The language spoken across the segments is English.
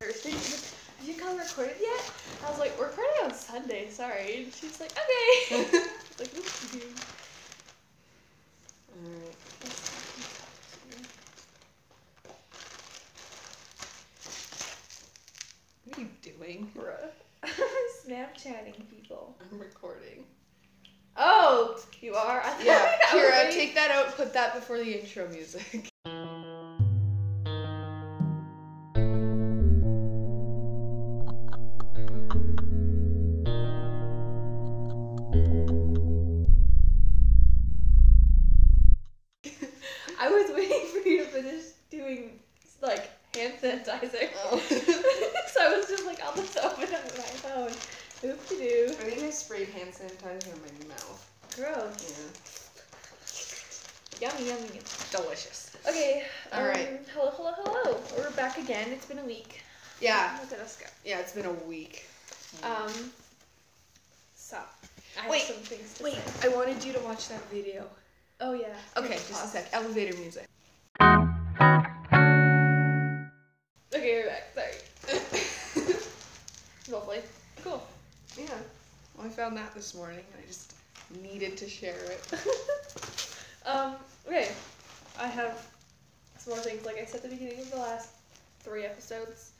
Thursday. Have you come recorded yet? I was like, We're recording on Sunday, sorry. And she's like, Okay. Like, "Oops, you." Alright. What are you doing? Bruh. Snapchatting people. I'm recording. Oh, you are? I thought Yeah, Kira, take that out. Put that before the intro music. Okay, just a sec. Elevator music. Okay, we're back. Sorry. Lovely. Cool. yeah. Well, I found that this morning and I just needed to share it. um. Okay. I have some more things. Like I said at the beginning of the last three episodes,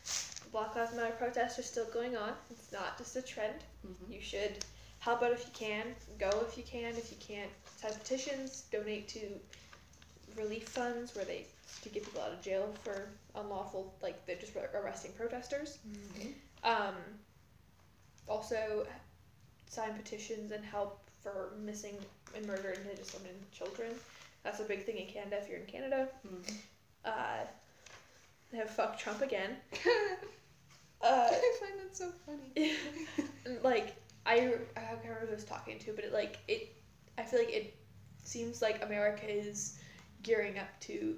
the Black Lives Matter protests are still going on. It's not just a trend. Mhm. You should help out if you can. Go if you can. If you can't, sign petitions. Donate to relief funds where they to get people out of jail for unlawful, like they're just arresting protesters. Um, also, sign petitions and help for missing and murdered Indigenous women and children. That's a big thing in Canada. If you're in Canada, Mhm. uh, they have fuck Trump again. Uh, I find that so funny. like I, I can't remember who I was talking to, but it like it. I feel like it seems like America is gearing up to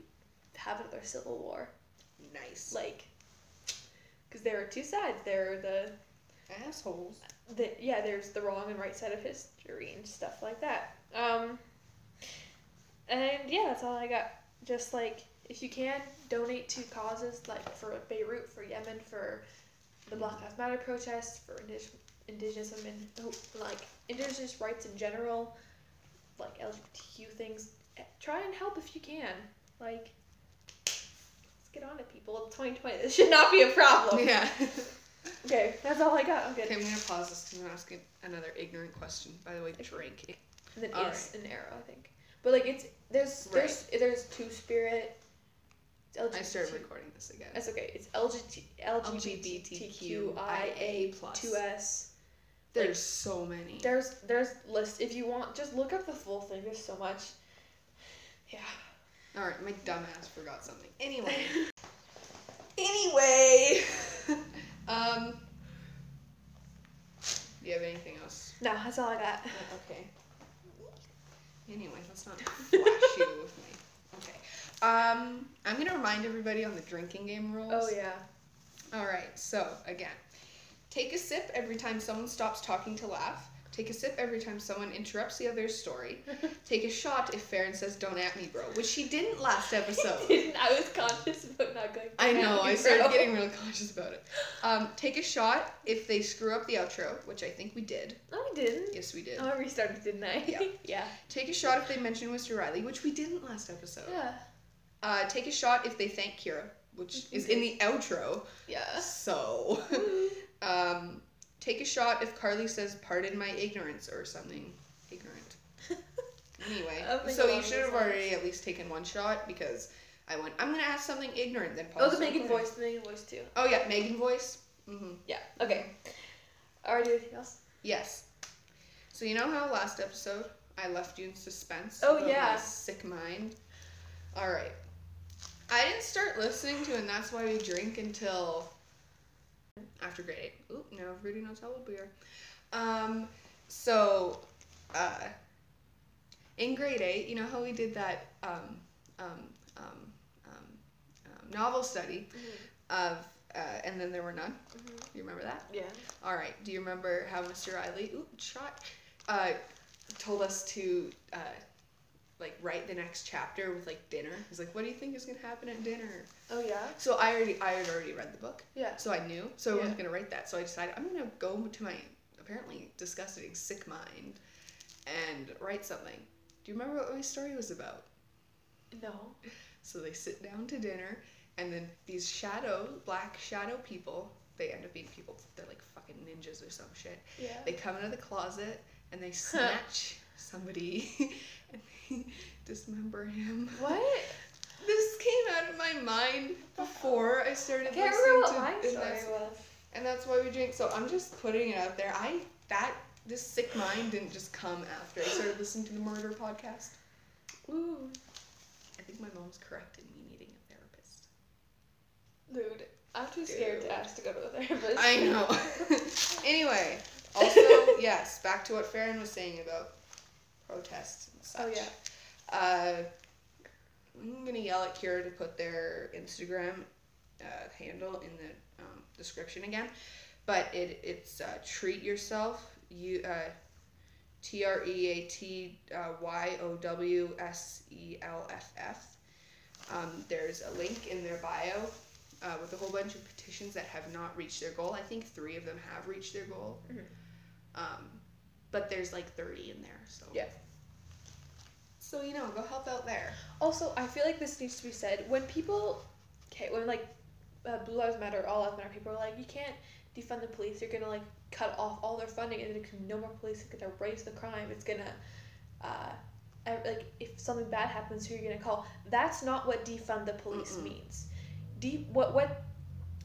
have another civil war. Nice. Like, because there are two sides. There are the assholes. the yeah, there's the wrong and right side of history and stuff like that. Um, and yeah, that's all I got. Just like if you can donate to causes like for Beirut, for Yemen, for the Black Lives Matter protests, for indig- indigenous women, who, like indigenous rights in general, like LGBTQ things. eh, Try and help if you can. Like, let's get on it, people. It's 2020. This should not be a problem. Yeah. Okay, that's all I got. I'm good. okay, I'm gonna pause this because I'm asking another ignorant question. By the way, drink. And then is an arrow, I think. But like it's there's there's there's two spirit. It's LGBT, I started recording this again. That's okay. It's LGBT LGBTQIA plus. two S. There's so many. There's there's list if you want. Just look up the full thing. There's so much. Yeah. All right, my dumbass forgot something. Anyway. anyway. um. Do you have anything else? No, that's all I got. Okay. Anyway, let's not flash you with me. Okay. Um, I'm gonna remind everybody on the drinking game rules. Oh yeah. All right. So again, take a sip every time someone stops talking to laugh. Take a sip every time someone interrupts the other's story. Take a shot if Faeryn says "Don't at me, bro," which she didn't last episode. Didn't I was conscious about not going. I know. Bro. I started getting real conscious about it. Um, take a shot if they screw up the outro, which I think we did. No, I didn't. Yes, we did. Oh, I restarted, didn't I? Yeah. yeah. Take a shot if they mention Mr. Riley, which we didn't last episode. Yeah. Uh, take a shot if they thank Kira, which is in the outro. Yeah. So, um, take a shot if Carley says "Pardon my ignorance" or something ignorant. Anyway, so you should have already at least taken one shot because I went. I'm gonna ask something ignorant. Then Oh, the Megan voice. The Megan voice too. Oh yeah, Megan voice. Mm-hmm. Yeah. Okay. Already anything else? Yes. So you know how last episode I left you in suspense? Oh, yeah. Sick mind. All right. I didn't start listening to, and that's why we drink until after grade eight. Oop, now everybody knows how old we are. Um, so, uh, in grade eight, you know how we did that um, um, um, um, um, novel study of, uh, and then there were none. You remember that? Yeah. All right. Do you remember how Mr. Riley, ooh, shot, uh, told us to uh, like write the next chapter with like dinner. He's like, "What do you think is gonna happen at dinner?" Oh yeah. So I already I had already read the book, Yeah. so I knew. So I wasn't gonna write that. So I decided I'm gonna go to my apparently disgusting sick mind and write something. Do you remember what my story was about? No. So they sit down to dinner, and then these shadow, black shadow people, they end up being people, they're like fucking ninjas or some shit. Yeah. They come out of the closet and they snatch somebody and they dismember him. What? This came out of my mind before I I started can't listening remember what to my and story that's- was. And that's why we drink. So I'm just putting it out there. I that this sick mind didn't just come after I started listening to the murder podcast. Ooh. I think my mom's corrected me needing a therapist. Dude, I'm too scared to ask to go to a therapist. I know. anyway, also, yes, back to what Faeryn was saying about protests and such. Oh yeah. Uh, I'm gonna yell at Kira to put their Instagram uh, handle in the um, description again, but it it's uh, treat yourself. You uh, T R E A T Y O W S E L F F. Um, there's a link in their bio uh, with a whole bunch of petitions that have not reached their goal. I think three of them have reached their goal. Mhm. Um, but there's like 30 in there, so. Yeah. So, you know, go help out there. Also, I feel like this needs to be said when people, okay, when like uh, Blue Lives Matter, All Lives Matter, people are like, you can't defund the police. You're gonna like cut off all their funding, and then no more police. It's gonna raise the crime. It's gonna, uh, I- like if something bad happens, who are you gonna call? That's not what defund the police Mm-mm. means. De- what what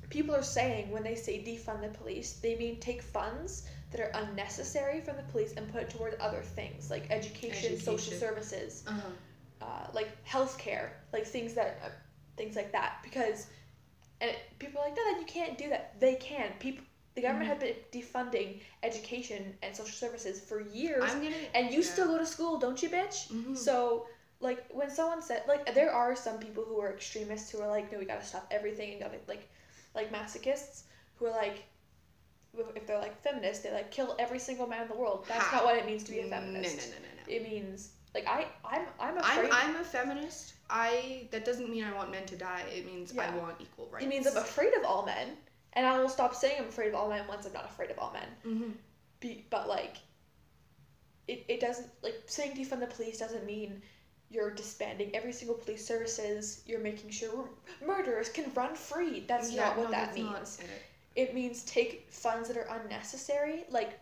people are saying when they say defund the police, they mean take funds that are unnecessary from the police and put it toward other things like education, social services Uh-huh. uh, like healthcare, like things that, uh, things like that. Because, and it, people are like, no, then you can't do that. They can. People, the government Mhm. had been defunding education and social services for years, gonna. and you yeah. still go to school, don't you, bitch? Mhm. So, like, when someone said, like, there are some people who are extremists who are like, no, we gotta stop everything and gotta, like, like masochists who are like, if they're like feminists, they like kill every single man in the world. That's Ha. not what it means to be a feminist. No, no, feminist. no, no, no. It means like I, I'm, I'm afraid. I'm, I'm a feminist. I that doesn't mean I want men to die. It means I want equal rights. It means I'm afraid of all men, and I will stop saying I'm afraid of all men once I'm not afraid of all men. Mm-hmm. Be, but like, it, it doesn't like saying defund the police doesn't mean you're disbanding every single police services. You're making sure murderers can run free. That's not what that means. It means take funds that are unnecessary. Like,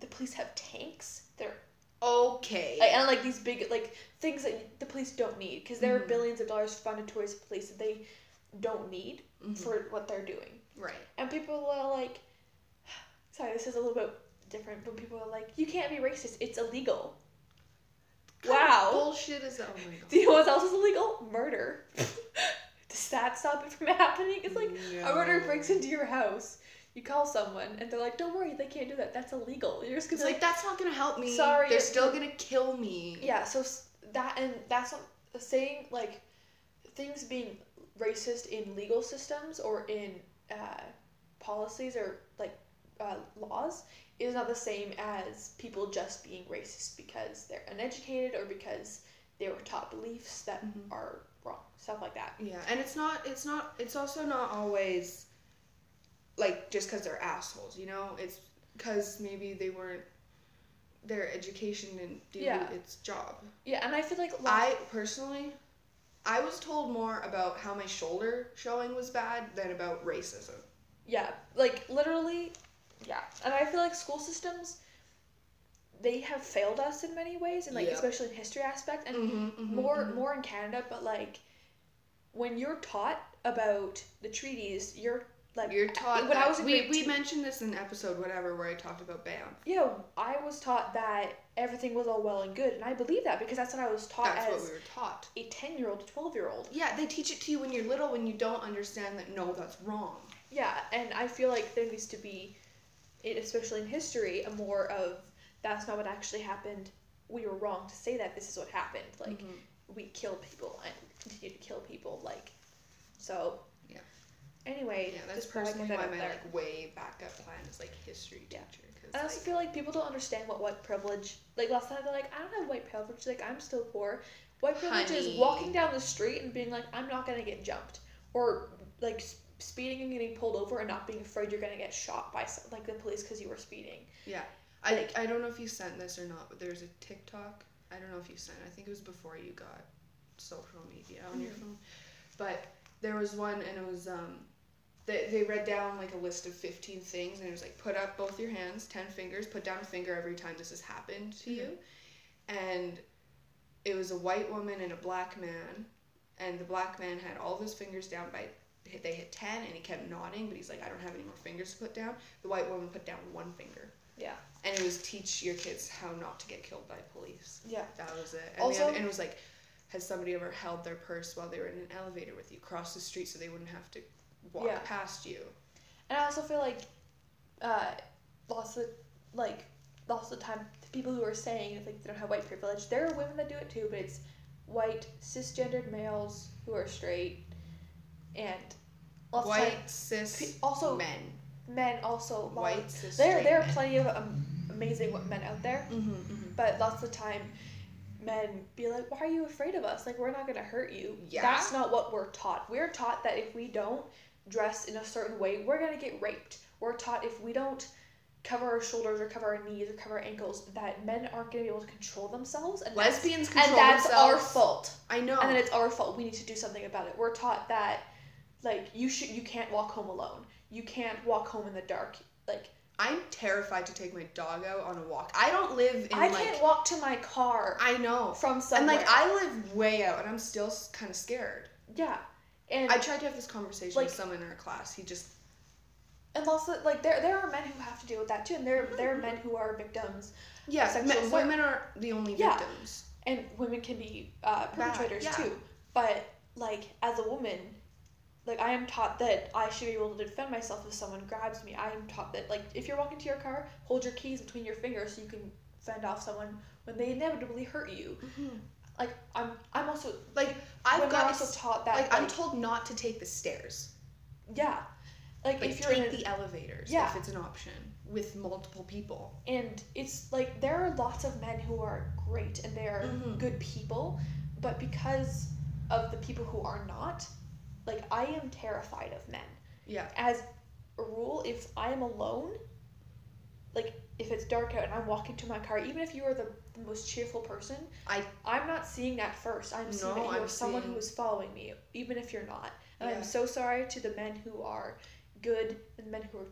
the police have tanks. They're Okay. like, and like these big like things that the police don't need because there are Mhm. billions of dollars funded towards the police that they don't need Mhm. for what they're doing. right. And people are like, sorry, this is a little bit different, but people are like, you can't be racist. It's illegal. Kind Wow. bullshit is that? Oh my god. Do you know what else is illegal? Murder. That stop it from happening? It's like a murderer breaks into your house. You call someone and they're like, "Don't worry, they can't do that. That's illegal." You're just gonna be like that's not gonna help me. Sorry, they're still gonna kill me. Yeah, so that and that's not saying like things being racist in legal systems or in uh, policies or like uh, laws is not the same as people just being racist because they're uneducated or because they were taught beliefs that Mhm. are wrong, stuff like that. Yeah, and it's not. It's not. It's also not always like just because they're assholes. You know, it's because maybe they weren't. Their education didn't do Yeah. its job. Yeah, and I feel like I personally, I was told more about how my shoulder showing was bad than about racism. yeah, like literally, yeah, and I feel like school systems they have failed us in many ways, and like Yeah. especially in history aspect, and Mm-hmm, more more in Canada, but like when you're taught about the treaties, you're like You're taught. when I was we we two- mentioned this in episode whatever where I talked about BAM. yeah, I was taught that everything was all well and good, and I believe that because that's what I was taught That's what as we were taught. a ten year old, a twelve year old. Yeah, they teach it to you when you're little when you don't understand that no, that's wrong. Yeah, and I feel like there needs to be, especially in history, a more of that's not what actually happened. We were wrong to say that. This is what happened. Like Mhm. we killed people and continue to kill people. Like so. Yeah. Anyway, Yeah, that's just thought I'd personally get why my there. like way backup plan is like history Yeah. teacher. Cause, I also like, feel like people don't understand what white privilege. Like last time they're like, I don't have white privilege. Like I'm still poor. White privilege Honey. is walking down the street and being like, I'm not gonna get jumped, or like speeding and getting pulled over and not being afraid you're gonna get shot by some, like the police because you were speeding. I like- I don't know if you sent this or not, but there's a TikTok. I don't know if you sent. it. I think it was before you got social media on your Mhm. phone, but there was one and it was um. They, they read down like a list of 15 things and it was like put up both your hands 10 fingers put down a finger every time this has happened to you and it was a white woman and a black man and the black man had all of his fingers down by they hit 10 and he kept nodding but he's like i don't have any more fingers to put down the white woman put down one finger Yeah. And it was teach your kids how not to get killed by police. Yeah. that was it. And, Also- other, and it was like has somebody ever held their purse while they were in an elevator with you cross the street so they wouldn't have to walk Yeah. past you? And I also feel like, uh, lots of like lots of time the people who are saying like they don't have white privilege, there are women that do it too, but it's white cisgendered males who are straight, and lots of white time, cis also men. men also white cis there there are plenty of um, amazing wo- men out there, mm-hmm, mm-hmm. but lots of time men be like, why are you afraid of us? Like we're not gonna hurt you. Yeah. That's not what we're taught. We're taught that if we don't dress in a certain way, we're gonna get raped. We're taught if we don't cover our shoulders or cover our knees or cover our ankles, that men aren't gonna be able to control themselves and lesbians control and that's our fault. i know And then it's our fault. We need to do something about it. We're taught that like you should you can't walk home alone. You can't walk home in the dark. Like i'm terrified to take my dog out on a walk i don't live in like I like can't walk to my car i know from somewhere. and like i live way out and i'm still kind of scared yeah. And I tried to have this conversation Like- with someone in our class. He just And also, like there there are men who have to deal with that too, and there there are men who are victims, yeah, Sexual men- women are the only Yeah. victims. and women can be uh, perpetrators yeah. too. But like as a woman, like I am taught that I should be able to defend myself if someone grabs me. I am taught that like if you're walking to your car, hold your keys between your fingers so you can fend off someone when they inevitably hurt you. Like I'm I'm also Like I've got also taught that like, like, I'm told not to take the stairs. yeah, like, Like if you're take in the elevators Yeah. if it's an option with multiple people. and it's like there are lots of men who are great and they are Mhm. good people but because of the people who are not like i am terrified of men Yeah. as a rule if i am alone like if it's dark out and i'm walking to my car even if you are the, the most cheerful person I- i'm not seeing that first i'm seeing that you I'm are someone seeing- who is following me even if you're not and Yeah. i'm so sorry to the men who are good and men who are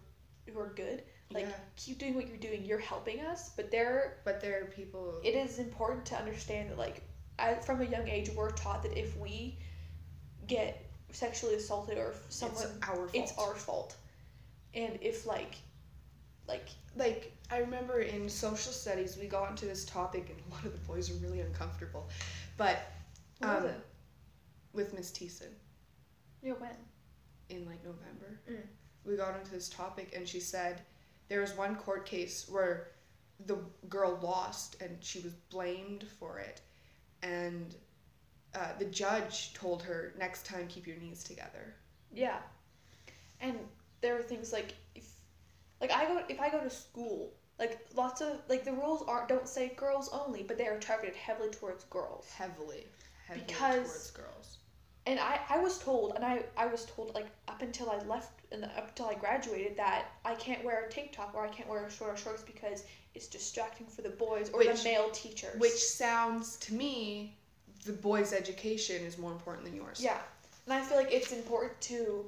who are good like yeah. keep doing what you're doing you're helping us but there But there are people it is important to understand that like I, from a young age we're taught that if we get sexually assaulted or someone it's our fault. it's our fault and if like like like I remember in social studies we got into this topic and a lot of the boys were really uncomfortable. But what was Um, it with Miss Thiessen yeah when in like November, Mm. we got into this topic and she said there was one court case where the girl lost and she was blamed for it and uh, the judge told her next time keep your knees together. Yeah. And there are things like if like i go if i go to school like lots of like the rules aren't don't say girls only but they are targeted heavily towards girls. Heavily. Heavily Because- towards girls. And I, I was told and I, I was told like up until I left and up until I graduated that I can't wear a tank top or I can't wear shorter shorts because it's distracting for the boys or Which- the male teachers. which sounds to me the boys education is more important than yours. Yeah, and I feel like it's important to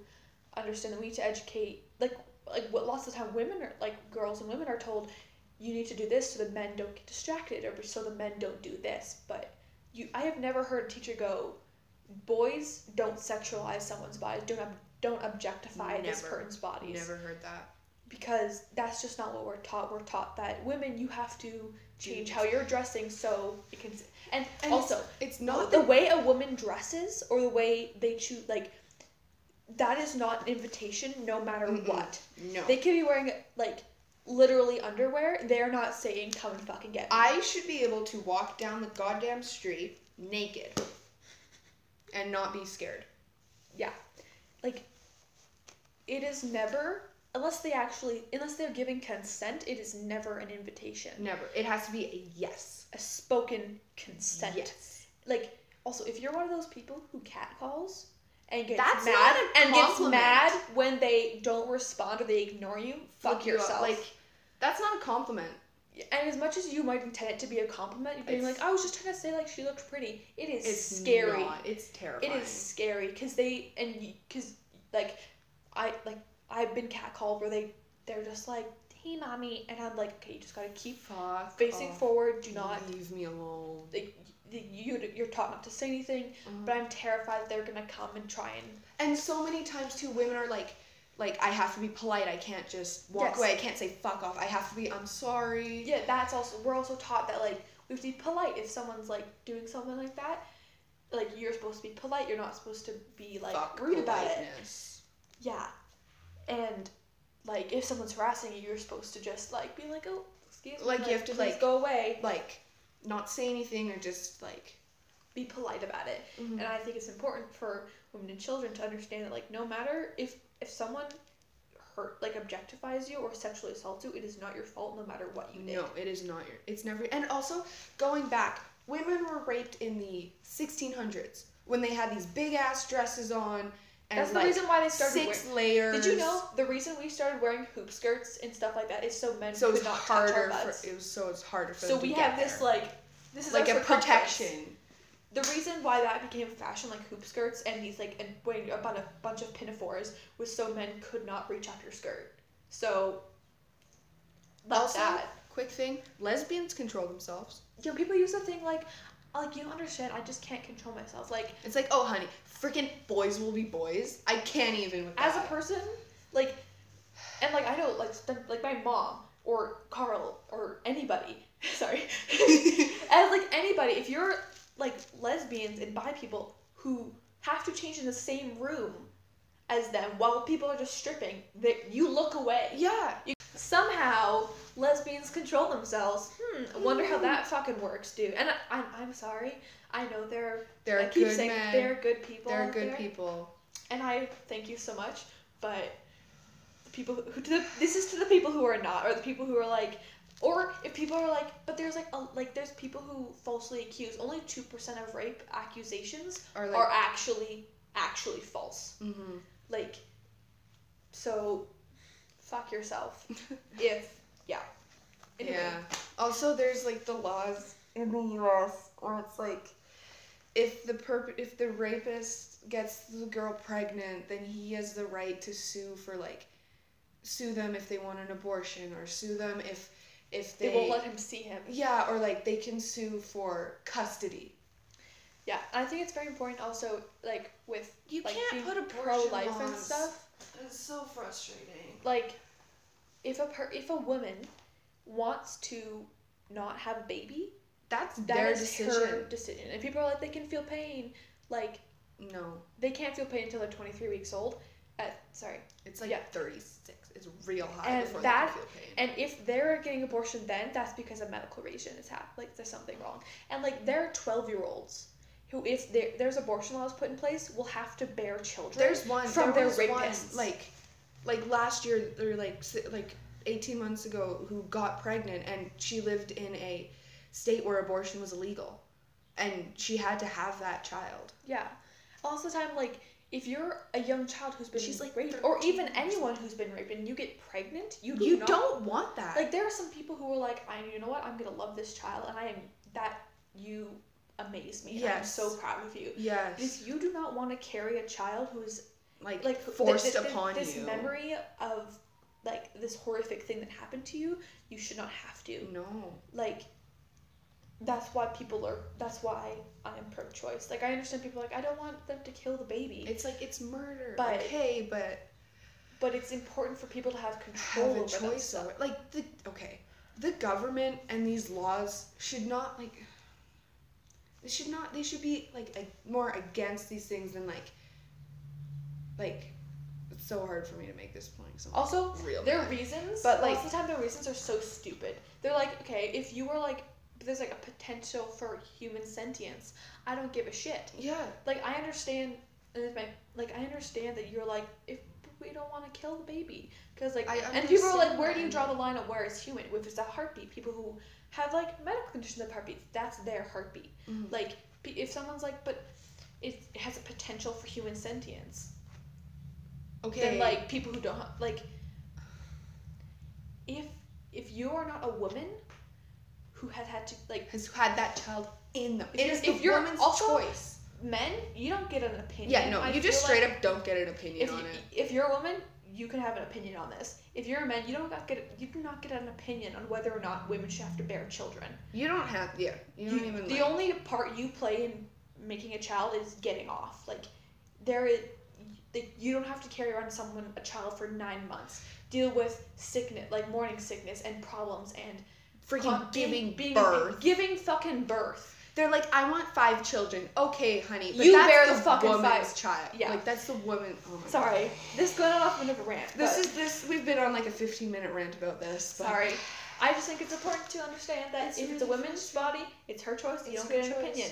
understand that we need to educate like like what lots of time women are like girls and women are told you need to do this so the men don't get distracted or so the men don't do this. But you I have never heard a teacher go boys don't sexualize someone's body don't ob- don't objectify this Never. person's bodies. Never heard that. Because that's just not what we're taught. We're taught that women you have to change how you're dressing so it can and, And also it's not the that way a woman dresses or the way they choose like that is not an invitation no matter Mm-mm. what no they could be wearing like literally underwear they're not saying come and fucking get me I should be able to walk down the goddamn street naked and not be scared. Yeah. Like it is never unless they actually unless they're giving consent. It is never an invitation. Never. It has to be a yes. A spoken consent. Yes. Like also, if you're one of those people who catcalls and gets That's mad and gets mad when they don't respond or they ignore you, fuck Look you yourself. Like, that's not a compliment. and as much as you might intend it to be a compliment, you're being like, oh, I was just trying to say like she looked pretty. It is It's scary. Not. It's terrifying. It is scary because they and because like I like I've been catcalled where they they're just like hey mommy and I'm like okay you just gotta keep Fuck. facing off. forward do not leave me alone. like you you're taught not to say anything Mm-hmm. but I'm terrified that they're gonna come and try and And so many times too, women are like, like I have to be polite. I can't just walk Yes. away. I can't say fuck off. I have to be. I'm sorry. yeah that's also we're also taught that like we have to be polite if someone's like doing something like that like you're supposed to be polite you're not supposed to be like fuck rude about it. Yeah. And like if someone's harassing you, you're supposed to just like be like, oh, excuse me. Like, you have to, like- go away. Like, not say anything or just like. Be polite about it. Mhm. And I think it's important for women and children to understand that like no matter if if someone hurt like objectifies you or sexually assaults you, it is not your fault no matter what you did. No, it is not your. It's never. And also, going back, women were raped in the 1600s when they had these big ass dresses on and That's the like reason why they started six wearing. layers. Did you know the reason we started wearing hoop skirts and stuff like that is so men So could not harder touch our for butts. it was so it's harder for So them to we have this there. like this is like a protection. The reason why that became fashion, like hoop skirts and these like and wearing a bunch of bunch of pinafores, was so men could not reach up your skirt. So that's Also, that. quick thing: lesbians control themselves. Know, people use the thing like, like you don't understand. I just can't control myself. Like It's like, oh, honey, freaking boys will be boys. I can't even with as a person, like, and like I know like like my mom or Carl or anybody. Sorry, as like anybody, if you're like lesbians and bi people who have to change in the same room as them while people are just stripping, that you look away. yeah, lesbians control themselves. Hmm, I wonder how that fucking works, dude. And I, I'm, I'm sorry. I know they're they're I keep good saying men. they're good people. They're good there, people. and I thank you so much. But the people who to the, this is to the people who are not, or the people who are like, or if people are like, but there's like a, like there's people who falsely accuse. Only two percent of rape accusations Or like, are actually actually false. mhm. Like, so, fuck yourself. if yeah. Anyway. yeah. Also, there's like the laws in the U.S. where it's like, if the perp- if the rapist gets the girl pregnant, then he has the right to sue for like, sue them if they want an abortion or sue them if if They, they, won't let him see him. yeah or like they can sue for custody. Yeah, I think it's very important also, like with You like can't put a pro-life and stuff. It's so frustrating. Like, if a per- if a woman wants to not have a baby, That's that their is decision. her decision. And people are like, they can feel pain. Like, No, they can't feel pain until they're 23 weeks old. At sorry. it's like Yeah. 36. It's real high And before that- they can feel pain. And if they're getting abortion then, that's because a medical reason is happening. Like, there's something wrong. And like, there are 12 year olds who, if there's abortion laws put in place, will have to bear children. There's one from their was one, rapists. like like last year or like like 18 months ago who got pregnant and she lived in a state where abortion was illegal and she had to have that child. Yeah. Also, the time like if you're a young child who's been She's, like, raped, or even anyone who's been raped, and you get pregnant, you do You not, don't want that. like. There are some people who are like, I, you know what, I'm gonna love this child, and I am that you amaze me. and I'm so proud of you. yes. Because you do not want to carry a child who's like like who- forced th- th- upon this you. This memory of like this horrific thing that happened to you. You should not have to. No. like that's why people are that's why I am pro choice. Like I understand people are like I don't want them to kill the baby. It's like it's murder. But- okay, but but it's important for people to have control have a choice over like the okay. The government and these laws should not like they should not they should be like a, more against these things than like like so hard for me to make this point. So I'm Also, real their mad. reasons, But, like- most of the time their reasons are so stupid. They're like, okay, if you were like, there's like a potential for human sentience, I don't give a shit. yeah Like I understand, and it's my like I understand that you're like if we don't want to kill the baby because like and people are like where do you draw the line of where is human if it's a heartbeat people who have like medical conditions of heartbeats that's their heartbeat Mhm. like if someone's like but it has a potential for human sentience Okay. then like people who don't ha- like if if you are not a woman who has had to like has had that child in them. If It is the if you're woman's also- choice. men you don't get an opinion Yeah, no, I you just straight like up don't get an opinion on you, it. if you're a woman you can have an opinion on this if you're a man you don't got get you do not get an opinion on whether or not women should have to bear children You don't have, yeah, you don't even. the like, only part you play in making a child is getting off like there is like, you don't have to carry around someone a child for nine months deal with sickness like morning sickness and problems and freaking con- giving being, birth. giving fucking birth They're like, I want five children. Okay, honey, but You that's bear the, the fucking woman's five. child. Yeah. like that's the woman. Oh my sorry this going off of a rant This is this. We've been on like a 15 minute rant about this. But Sorry. I just think it's important to understand that It's if it's a woman's body, it's her choice. You It's don't her get an opinion.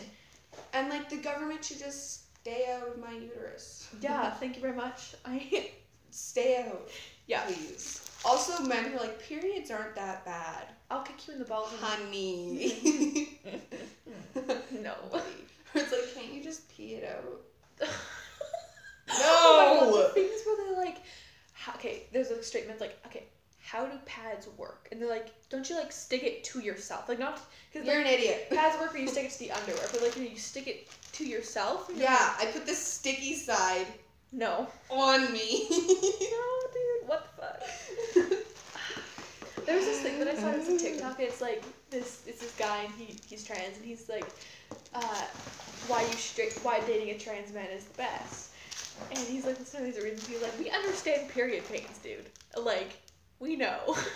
And like the government should just stay out of my uterus. Yeah, thank you very much. I Stay out. Yeah. Please. Also, men who are like periods aren't that bad. I'll kick you in the balls. Honey. no. it's like, can't you just pee it out? Oh God, No. things where they're like, okay, there's a straight man's like, okay, how do pads work? And they're like, don't you like stick it to yourself? Like not because You're an idiot. pads work where you stick it to the underwear, but like you, know, you stick it to yourself. you're Yeah, I put the sticky side no. on me. No, dude. What the fuck? There was this thing that I saw as a TikTok. It's like this. It's this guy, and he he's trans, and he's like, uh, why you straight? Why dating a trans man is the best? And he's like, listen to these reasons. He's like, we understand period pains, dude. Like, we know.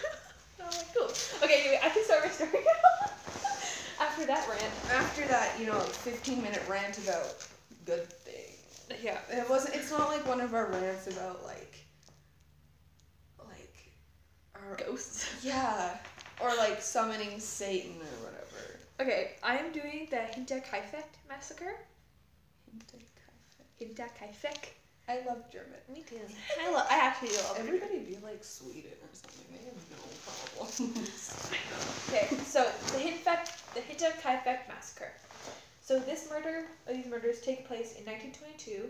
And I'm like, cool. Okay, anyway, I can start my story now. After that rant. After that, you know, 15 minute rant about good things. Yeah. It wasn't. It's not like one of our rants about like, like, our Ghosts. yeah, or like summoning Satan or whatever. Okay, I am doing the Hinta Hinterkaifeck massacre. Hinterkaifeck. I love German. Me too. I love. I actually love Everybody. Everybody be like Sweden or something. They have no problems. Oh okay, so the Hinterkaifeck, the Hinterkaifeck massacre. So this murder, these murders, take place in 1922.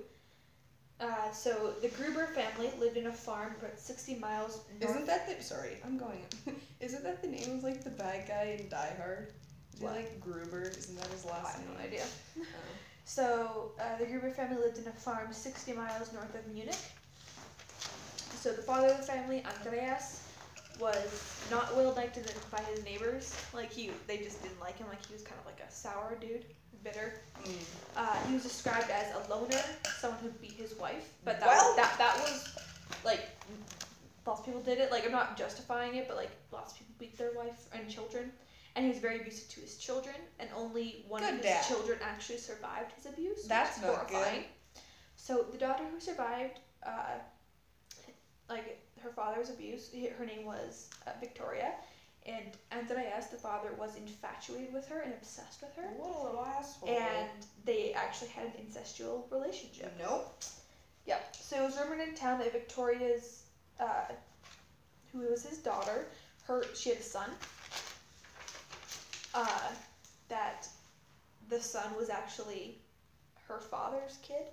Uh, so the Gruber family lived in a farm about 60 miles north. Isn't that the sorry? I'm going. Isn't that the name of like the bad guy in Die Hard? Is he What? like Gruber? Isn't that his last I last have name? no idea. Oh. So uh, the Gruber family lived in a farm 60 miles north of Munich. So the father of the family, Andreas, was not well liked by his neighbors. Like he, they just didn't like him. Like he was kind of like a sour dude, bitter. Mm. Uh, he was described as a loner, someone who beat his wife. But that Well- that that was like lots of people did it. Like I'm not justifying it, but like lots of people beat their wife and children. And he was very abusive to his children, and only one Good of his dad. children actually survived his abuse. That's not good. horrifying. So the daughter who survived, uh, like her father's abuse, he- her name was uh, Victoria, and Andreas, the father, was infatuated with her and obsessed with her What a little asshole. and they actually had an incestual relationship. nope. Yeah. So it was rumored in town that Victoria's, uh, who was his daughter, her she had a son. Uh, that the son was actually her father's kid.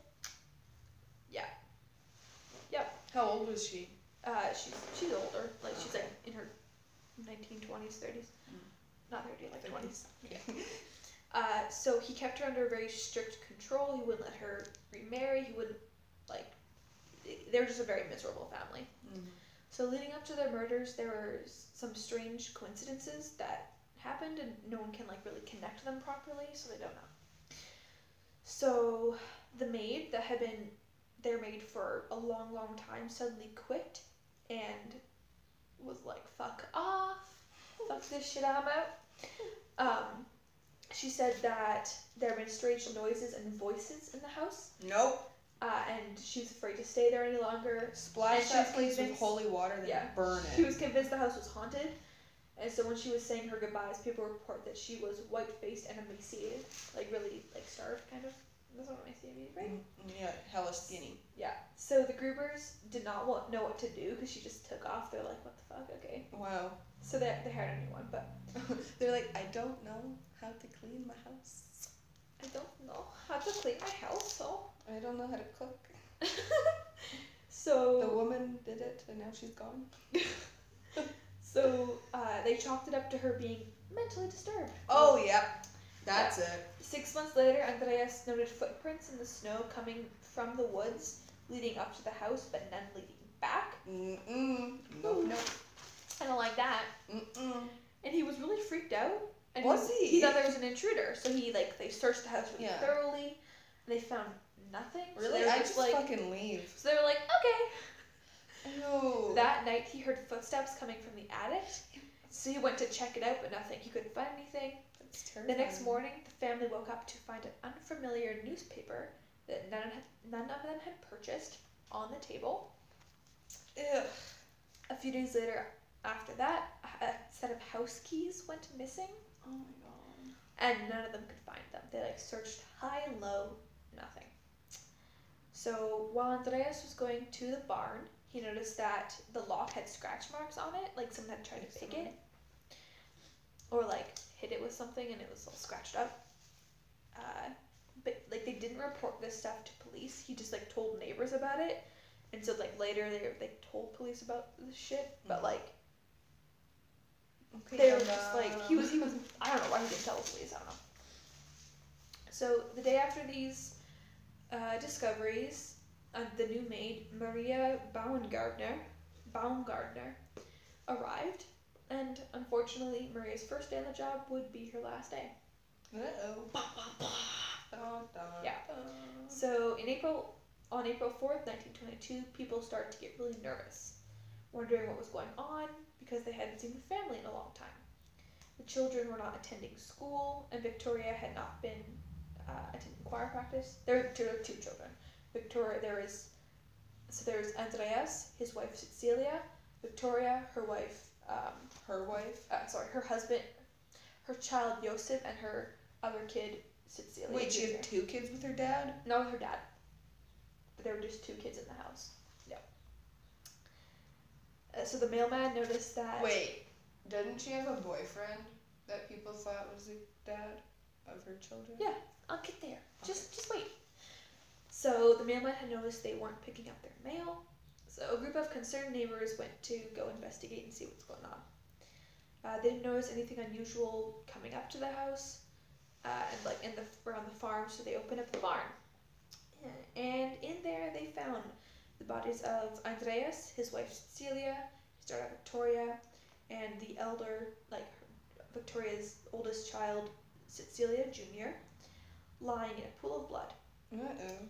Yeah. Yep. How old was she? Uh, she's she's older. Like she's like in her nineteen twenties, thirties. Mm. Not thirty, like twenties. Yeah. Uh, so he kept her under very strict control. He wouldn't let her remarry. He wouldn't like. They were just a very miserable family. So leading up to their murders, there were some strange coincidences that happened, and no one can like really connect them properly, so they don't know. So the maid that had been their maid for a long, long time suddenly quit and was like, "Fuck off, fuck this shit, I'm out." Um, she said that there been strange noises and voices in the house, Nope. uh, and she was afraid to stay there any longer. Splash And that place with holy water, then Yeah. burn it. She was convinced the house was haunted, and so when she was saying her goodbyes, people report that she was white faced and emaciated, like really like starved, kind of That's what my CME, right? Mm, Yeah, hella skinny. Yeah. So the Grubers did not want, know what to do because she just took off. They're like, what the fuck? Okay. Wow. So they they hired a new one, but They're like, I don't know how to clean my house. I don't know how to clean my house. So. I don't know how to cook. so The woman did it, and now she's gone. so uh, they chalked it up to her being mentally disturbed. Oh, yep. That's it. Six months later, Andreas noted footprints in the snow coming from the woods leading up to the house, but none leading back. Mm-mm. Nope, nope. I don't like that. Mm-mm. And he was really freaked out. And Was he? he? thought there was an intruder, so he like they searched the house really Yeah. thoroughly. And they found nothing. Really? were I just just like. fucking leave. So they were like, okay. No. That night, he heard footsteps coming from the attic. So he went to check it out, but nothing. He couldn't find anything. That's The next morning, the family woke up to find an unfamiliar newspaper that none, had, none of them had purchased on the table. Ugh. A few days later, after that, a set of house keys went missing, Oh my god. and none of them could find them. They like searched high and low, nothing. So while Andreas was going to the barn, he noticed that the lock had scratch marks on it, like someone had tried to pick it, or like hit it with something and it was all scratched up. Uh, but like they didn't report this stuff to police. He just like told neighbors about it, and so like later they they told police about the shit. But Mhm. like Okay, they were just like he was he was I don't know why he didn't tell the police. I don't know. So the day after these uh, discoveries, uh, the new maid Maria Baumgartner Baumgartner arrived, and unfortunately Maria's first day on the job would be her last day. Dun, dun, Yeah. dun. So in April, on April fourth, nineteen twenty-two, people started to get really nervous, wondering what was going on because they hadn't seen the family in a long time. The children were not attending school, and Victoria had not been uh, attending choir practice. There, there were two children. Victoria, there is, so there's Andreas, his wife Cecilia, Victoria, her wife, um, Her wife. uh, sorry, her husband, her child Joseph, and her other kid Cecilia. Wait, she had two kids with her dad? Not with her dad. But there were just two kids in the house. Yeah. Uh, so the mailman noticed that. Wait, didn't she have a boyfriend that people thought was the dad of her children? Yeah. I'll get there. Just, just wait. So the mailman had noticed they weren't picking up their mail. So a group of concerned neighbors went to go investigate and see what's going on. Uh, they didn't notice anything unusual coming up to the house, uh, and like in the around the farm. So they opened up the barn, and in there they found the bodies of Andreas, his wife Cecilia, his daughter Victoria, and the elder, like Victoria's oldest child, Cecilia Jr., lying in a pool of blood. Uh-oh.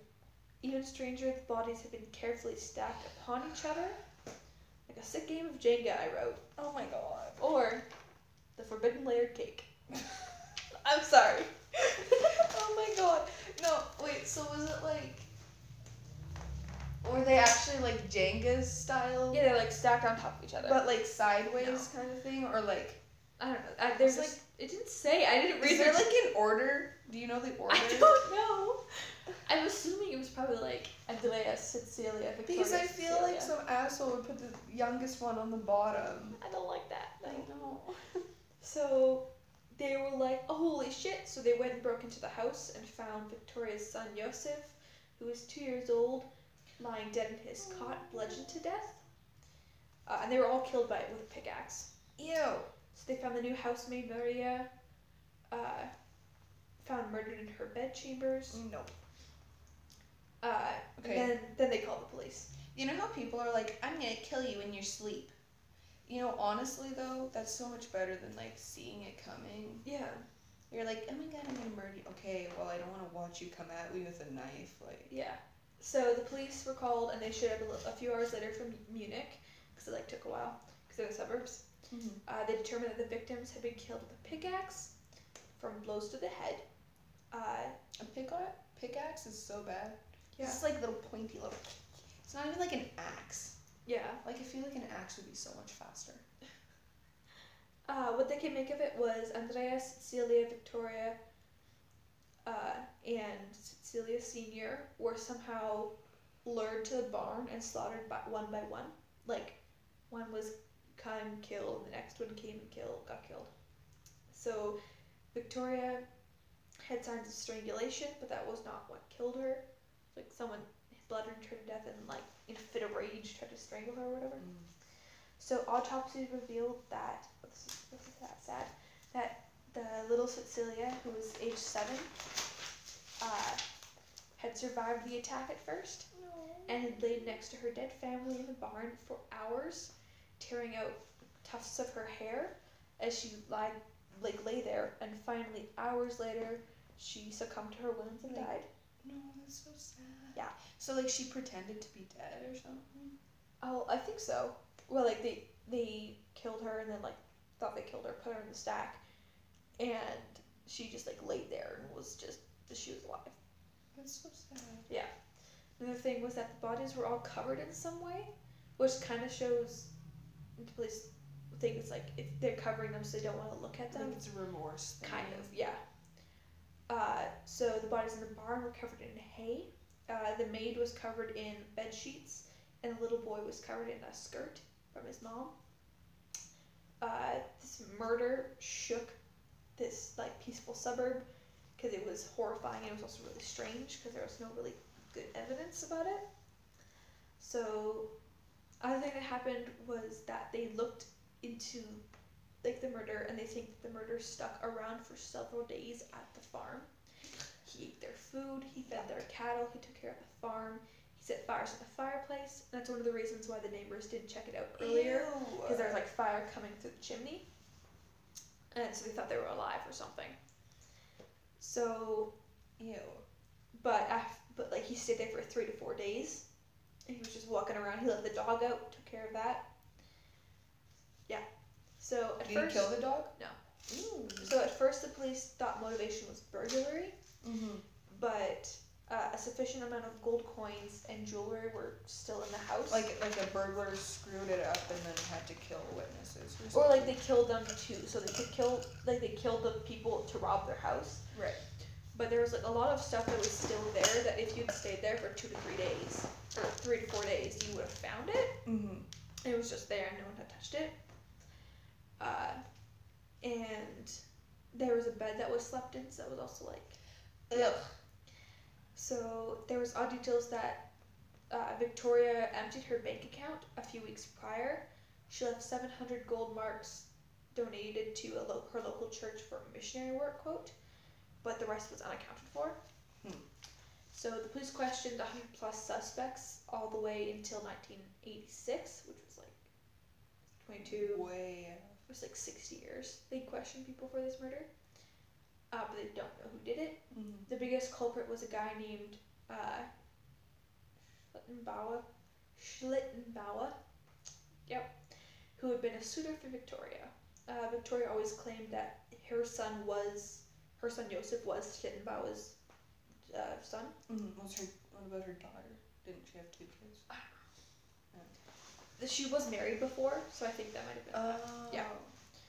Even stranger, the bodies had been carefully stacked upon each other, like a sick game of Jenga, I wrote. Oh my god. Or the forbidden layered cake. I'm sorry. oh my god. No, wait, so was it like. Were they actually like Jenga style? Yeah, they're like stacked on top of each other. But like sideways kind of thing? Or like. I don't know. I, there's like it didn't say. I didn't read Is there like an order? Do you know the order? I don't know. I'm assuming it was probably like Andrea, Cecilia, Victoria. Because I feel like some asshole would put the youngest one on the bottom. I don't like that. I know. So they were like, oh, holy shit. So they went and broke into the house and found Victoria's son, Yosef, who was two years old, lying dead in his cot, bludgeoned to death. Uh, and they were all killed by it with a pickaxe. Ew. So they found the new housemaid, Maria, uh, found murdered in her bedchambers. No. Uh, Okay. then, then they called the police. You know how people are like, I'm gonna kill you in your sleep? You know, honestly though, that's so much better than like seeing it coming. Yeah. You're like, oh my god, I'm gonna murder you. Okay, well, I don't wanna watch you come at me with a knife. Like, Yeah. So the police were called, and they showed up a few hours later from Munich, because it like took a while, because they're the suburbs. Uh, they determined that the victims had been killed with a pickaxe from blows to the head. Uh, a pickaxe, pickaxe is so bad. Yeah. It's like little pointy little. It's not even like an axe. yeah. Like, I feel like an axe would be so much faster. Uh, what they could make of it was Andreas, Celia, Victoria, uh, and Cecilia Senior were somehow lured to the barn and slaughtered by one by one. Like one was kind of killed, the next one came and killed, got killed. So Victoria had signs of strangulation, but that was not what killed her. Like someone bludgeoned her to death and like in a fit of rage tried to strangle her or whatever. Mm. So autopsy revealed that this is, this is that sad that the little Cecilia, who was age seven, uh, had survived the attack at first and had laid next to her dead family in the barn for hours, tearing out tufts of her hair as she lied like lay there. And finally, hours later, she succumbed to her wounds and Like- died. No, that's so sad. Yeah. So like she pretended to be dead or something. Oh, I think so. Well, like they they killed her and then like thought they killed her, put her in the stack, and she just like laid there and was just she was alive. That's so sad. Yeah. Another thing was that the bodies were all covered in some way, which kind of shows the police think it's like if they're covering them so they don't want to look at I them. think it's a remorse thing. Kind of, yeah. Uh, so the bodies in the barn were covered in hay. Uh, the maid was covered in bed sheets, and the little boy was covered in a skirt from his mom. Uh, this murder shook this like peaceful suburb because it was horrifying. and It was also really strange because there was no really good evidence about it. So, other thing that happened was that they looked into like the murder and they think that the murder stuck around for several days at the farm. He ate their food, he fed their cattle, he took care of the farm, he set fires in the fireplace. And that's one of the reasons why the neighbors didn't check it out earlier because there was like fire coming through the chimney. And so they thought they were alive or something. So, Ew. but af- but like he stayed there for three to four days. And he was just walking around. He let the dog out, took care of that. Yeah. So at Did first, he kill the dog? No. Ooh. so at first the police thought motivation was burglary, Mm-hmm. but uh, a sufficient amount of gold coins and jewelry were still in the house. Like like a burglar screwed it up and then had to kill witnesses or or like they killed them too, so they could kill like they killed the people to rob their house. right. But there was like a lot of stuff that was still there that if you'd stayed there for two to three days three to four days, you would have found it. Mm-hmm. It was just there and no one had touched it. Uh, and there was a bed that was slept in, so that was also like Ugh. So there was odd details that uh, Victoria emptied her bank account a few weeks prior. She left 700 gold marks donated to a lo- her local church for missionary work, quote, but the rest was unaccounted for. Hmm. So the police questioned 100 plus suspects all the way until 1986, which was like 22, Way. it was like 60 years. They questioned people for this murder, uh, but they don't know who did it. Mm-hmm. The biggest culprit was a guy named uh, Schlittenbauer. Schlittenbauer. Yep. Who had been a suitor for Victoria. Uh, Victoria always claimed that her son was, her son Joseph was Schlittenbauer's uh, son. Mm-hmm. What's her? What about her daughter? Didn't she have two kids? She was married before, so I think that might have been. Oh. yeah.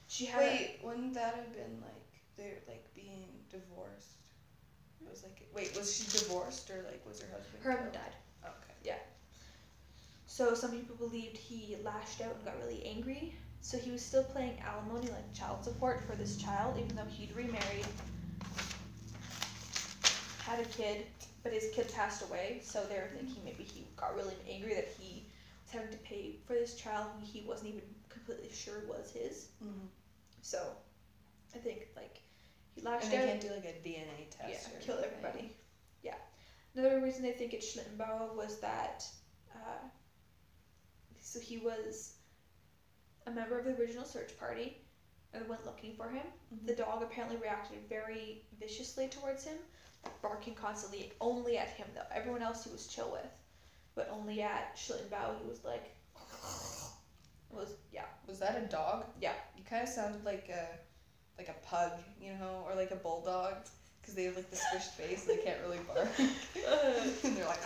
She had. Wait, wouldn't that have been like they're like being divorced? It was like wait, was she divorced or like was her husband? her husband died. Okay. Yeah. So some people believed he lashed out and got really angry. So he was still paying alimony, like child support, for this child, even though he'd remarried, had a kid, but his kid passed away. So they were thinking maybe he got really angry that he was having to pay for this child who he wasn't even completely sure was his. Mm-hmm. So I think like he lashed And they can't do like a DNA test. Yeah, or kill everybody. Yeah. Another reason they think it's Schlittenbauer was that, uh, so he was a member of the original search party and went looking for him. Mhm. The dog apparently reacted very viciously towards him, barking constantly, only at him though. Everyone else he was chill with, but only at Schlittenbauer he was like, was, yeah. Was that a dog? Yeah. You kind of sounded like a like a pug, you know, or like a bulldog, because they have like the squished face. They can't really bark, and they're like.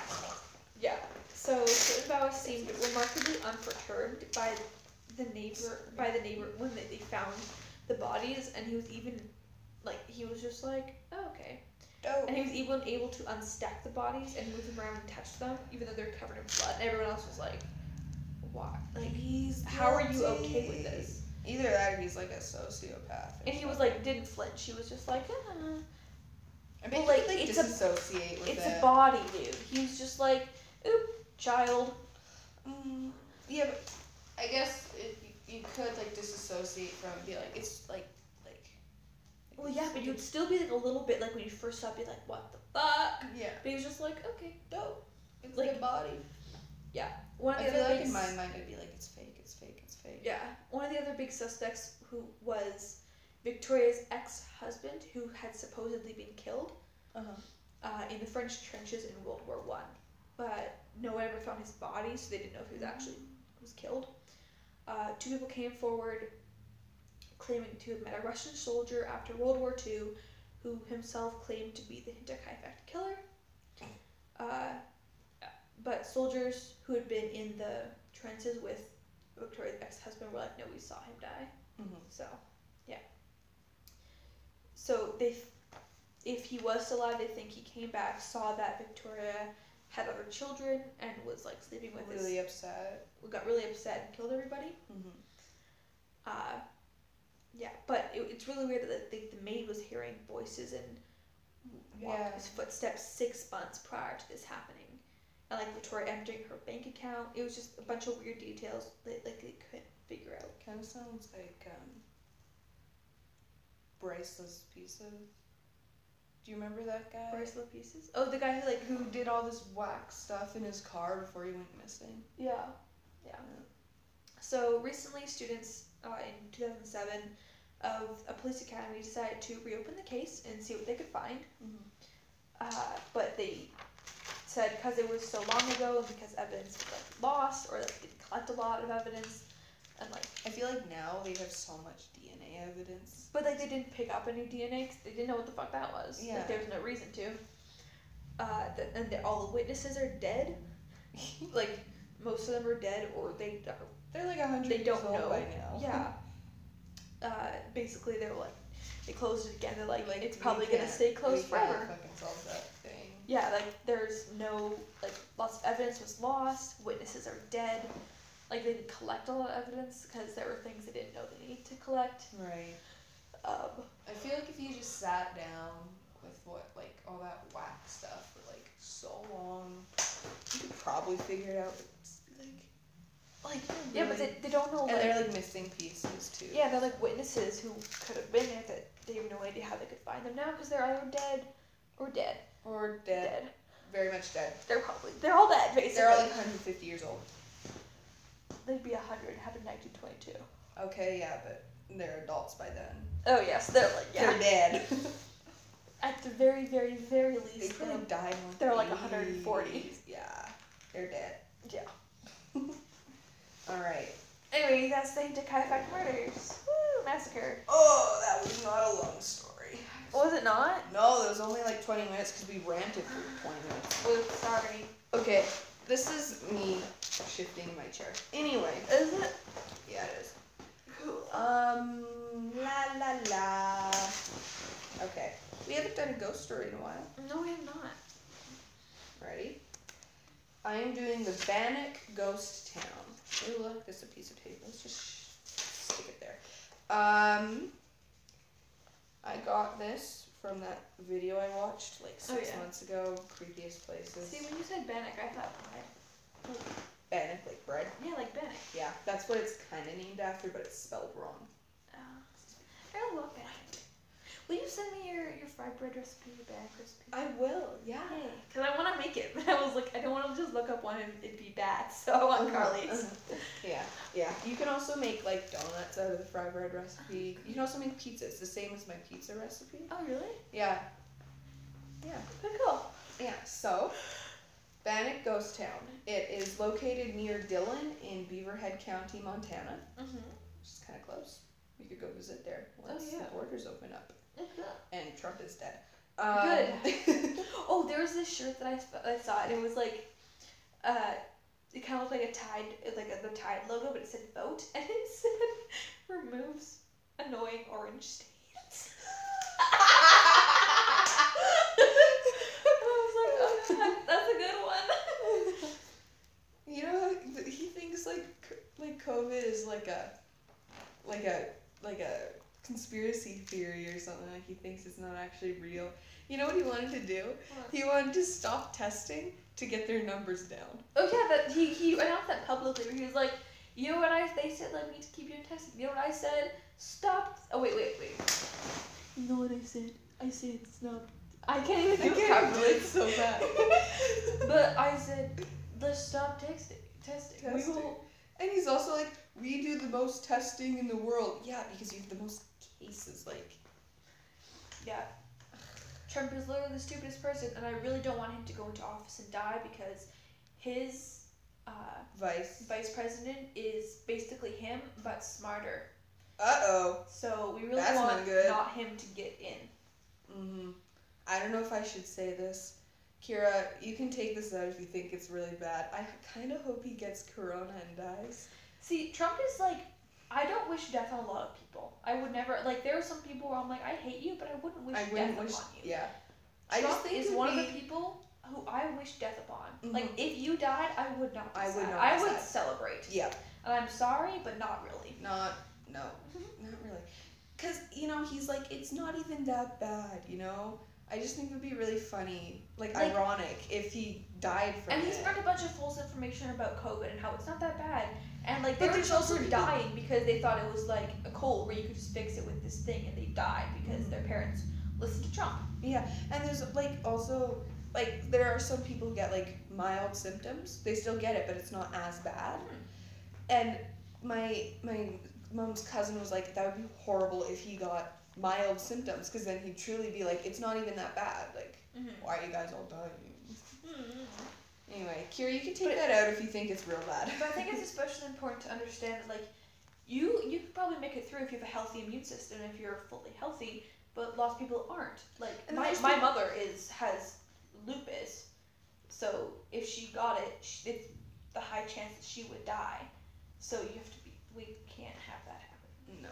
Yeah. So Schlittenbauer seemed remarkably unperturbed by the neighbor by the neighbor when they, they found the bodies and he was even like he was just like, oh, okay. Dope. and he was even able to unstack the bodies and move them around and touch them, even though they're covered in blood. And everyone else was like, "Why? Like, he's how are you okay with this?" Either that or he's like a sociopath. And he was like, didn't flinch. He was just like, ah. I well, like, like it's a- disassociate with "It's it. a body, dude." He was just like, "Oop, child." Mm, yeah, but I guess it, you, you could like disassociate from be like it's like like. Well, yeah, but you'd still be like a little bit like when you first saw it, be like, "What the fuck?" yeah, But he was just like, "Okay, dope." it's like- like a body. Yeah. One of I the feel other like big in my mind I'd be like it's fake, it's fake, it's fake. Yeah, one of the other big suspects who was Victoria's ex-husband, who had supposedly been killed Uh-huh. uh, in the French trenches in World War One, but no one ever found his body, so they didn't know if he was actually was killed. Uh, two people came forward claiming to have met a Russian soldier after World War II who himself claimed to be the Hinterkaifeck effect killer. Uh, but soldiers who had been in the trenches with Victoria's ex-husband were like, "No, we saw him die." Mhm. So, yeah. So they, if he was still alive, they think he came back, saw that Victoria had other children, and was like sleeping with his Really upset. We got really upset and killed everybody. Mm-hmm. Uh, yeah, but it, it's really weird that the, the maid was hearing voices and walked Yeah. his footsteps six months prior to this happening. And like Victoria emptying her bank account. It was just a bunch of weird details that like they couldn't figure out. Kind of sounds like um. Of. Do you remember that guy? Bracelet pieces. Oh, the guy who like Who did all this wax stuff in his car before he went missing? Yeah, yeah. So recently, students uh, in 2007 of a police academy decided to reopen the case and see what they could find. Mhm. Uh, but they said because it was so long ago and because evidence was like lost or they didn't collect a lot of evidence, and like I feel like now they have so much DNA evidence. but like they didn't pick up any DNA because they didn't know what the fuck that was. Yeah. Like there was no reason to. Uh, the, and the, all the witnesses are dead. Like most of them are dead or they are They're like a hundred they don't know. by now. Yeah. Uh, basically, they're like, they closed it again. They're like, Like it's probably gonna stay closed forever. Fucking solve that thing. Yeah, like there's no like lots of evidence was lost. Witnesses are dead. Like they didn't collect a lot of evidence because there were things they didn't know they needed to collect. Right. Um, I feel like if you just sat down with what like all that whack stuff for like so long, you could probably figure it out. Like, like yeah, but they, they don't know. and Like, they're like missing pieces too. yeah, they're like witnesses who could have been there that they have no idea how they could find them now because they're either dead or dead. Or dead. Dead. Very much dead. They're probably they're all dead basically. They're all like 150 years old. They'd be hundred, happened nineteen twenty two. Okay, yeah, but they're adults by then. Oh yes, they're like yeah. They're dead. At the very, very, very they least, probably they're, died in they're like the 140. 80s. Yeah, they're dead. yeah. All right. Anyway, that's the Hinterkaifeck murders. Woo, massacre. Oh, that was not a long story. Was it not? No, it was only like 20 minutes because we ranted for 20 minutes. Oops, sorry. Okay, this is me shifting my chair. Anyway, Is it? yeah, it is. Cool. Um, la la la. Okay, we haven't done a ghost story in a while. No, we have not. Ready? I am doing the Bannack Ghost Town. Ooh, look, there's a piece of paper. Let's just stick it there. Um, I got this from that video I watched like Oh, six yeah. months ago. Creepiest places. See, when you said Bannock, I thought pie. Bannock, like bread. Yeah, like Bannock. Yeah, that's what it's kind of named after, but it's spelled wrong. Uh, I love Bannock. Will you send me your, your fried bread recipe, your Bannock recipe? I will. Yeah. Because I want to make it, but I was like, I don't want to just look up one and it'd be bad, so I want Carley's. Uh-huh. Yeah, yeah. You can also make like donuts out of the fry bread recipe. You can also make pizza. It's the same as my pizza recipe. Oh, really? Yeah. Yeah. Pretty cool. Yeah. So, Bannack Ghost Town. It is located near Dillon in Beaverhead County, Montana, Mm-hmm. which is kind of close. We could go visit there once yeah. the borders open up Mm-hmm. and Trump is dead. Um, Oh, there was this shirt that I, sp- I saw, and it was like, uh, it kind of looked like a Tide, like a, the Tide logo, but it said vote, and it said removes annoying orange stains. COVID is like a like a like a conspiracy theory or something. Like he thinks it's not actually real. You know what he wanted to do? He wanted to stop testing to get their numbers down. Oh yeah, that he he announced that publicly. Where he was like, you know what I they said like we need to keep doing testing. You know what I said? Stop. Oh wait wait wait. You know what I said? I said stop. I can't even do I it can't properly. it so bad. but I said let's stop texting testing. Testing. We will. And he's also like, we do the most testing in the world. Yeah, because you have the most cases. Like, Yeah. Trump is literally the stupidest person, and I really don't want him to go into office and die because his uh, vice. vice president is basically him but smarter. Uh oh. So we really That's not want good. not him to get in. hmm I don't know if I should say this. Kira, you can take this out if you think it's really bad. I kind of hope he gets corona and dies. See, Trump is like, I don't wish death on a lot of people. I would never like. There are some people where I'm like, I hate you, but I wouldn't wish I death wouldn't wish. upon you. Yeah. I Trump just think is one be, of the people who I wish death upon. Mhm. Like, if you died, I would not. I would not I would sad. celebrate. Yeah. And I'm sorry, but not really. Not. No. Not really. Cause you know he's like it's not even that bad. You know. I just think it would be really funny, like, Like- ironic, if he died from And it. he spread a bunch of false information about COVID and how it's not that bad. And like, But there were also children dying because they thought it was like a cold where you could just fix it with this thing, and they died because their parents listened to Trump. Yeah, and there's like also like there are some people who get like mild symptoms. They still get it, but it's not as bad. Hmm. And my my mom's cousin was like, that would be horrible if he got mild symptoms, because then he'd truly be like, it's not even that bad. Like, Mm-hmm. why are you guys all dying? Anyway, Kira, you can take that out if you think it's real bad. But I think it's especially important to understand that like you you could probably make it through if you have a healthy immune system if you're fully healthy, but lots of people aren't. Like And my my the- mother is has lupus, so if she got it, sh it's the high chance that she would die. So you have to be we can't have that happen. no.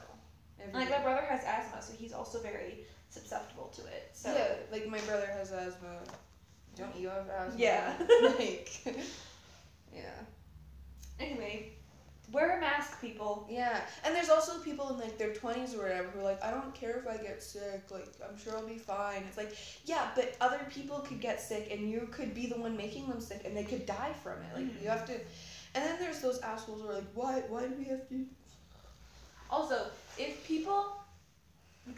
And, like my brother has asthma, so he's also very susceptible to it. So yeah, like my brother has asthma. Don't you have asthma? Yeah. like, yeah. anyway, wear a mask, people. Yeah, and there's also people in like their twenties or whatever who are like, I don't care if I get sick, like I'm sure I'll be fine. It's like, yeah, but other people could get sick, and you could be the one making them sick, and they could die from it. Like Mhm. you have to, and then there's those assholes who are like, why, why do we have to? Also, if people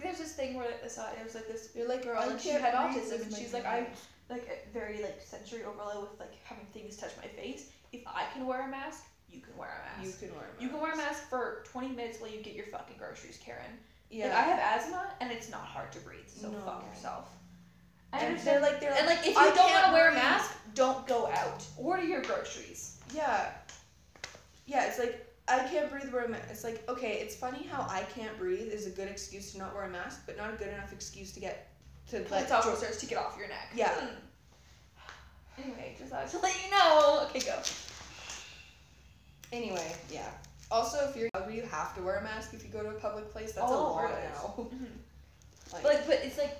there's this thing where I saw it, it was like this You're like, girl I and she had autism and she's like I nose." like very like sensory overload with like having things touch my face. If I can wear a mask, you can wear a mask. You can wear. A mask. You can wear a mask. for 20 minutes while you get your fucking groceries, Karen. Yeah. Like I have asthma and it's not hard to breathe, so No. fuck yourself. I and understand. they're like, they're and like if you "I don't want to wear a mask, don't go out. Order your groceries. Yeah. Yeah, it's like I can't breathe wear a mask. It's like okay, it's funny how I can't breathe is a good excuse to not wear a mask, but not a good enough excuse to get to Police let officers to get off your neck. Yeah. Hmm. Anyway, just thought to let you know. Okay, go. Anyway, yeah. Also, if you're younger, you have to wear a mask if you go to a public place. That's All a this. now. Mhm. Like, But like, but it's like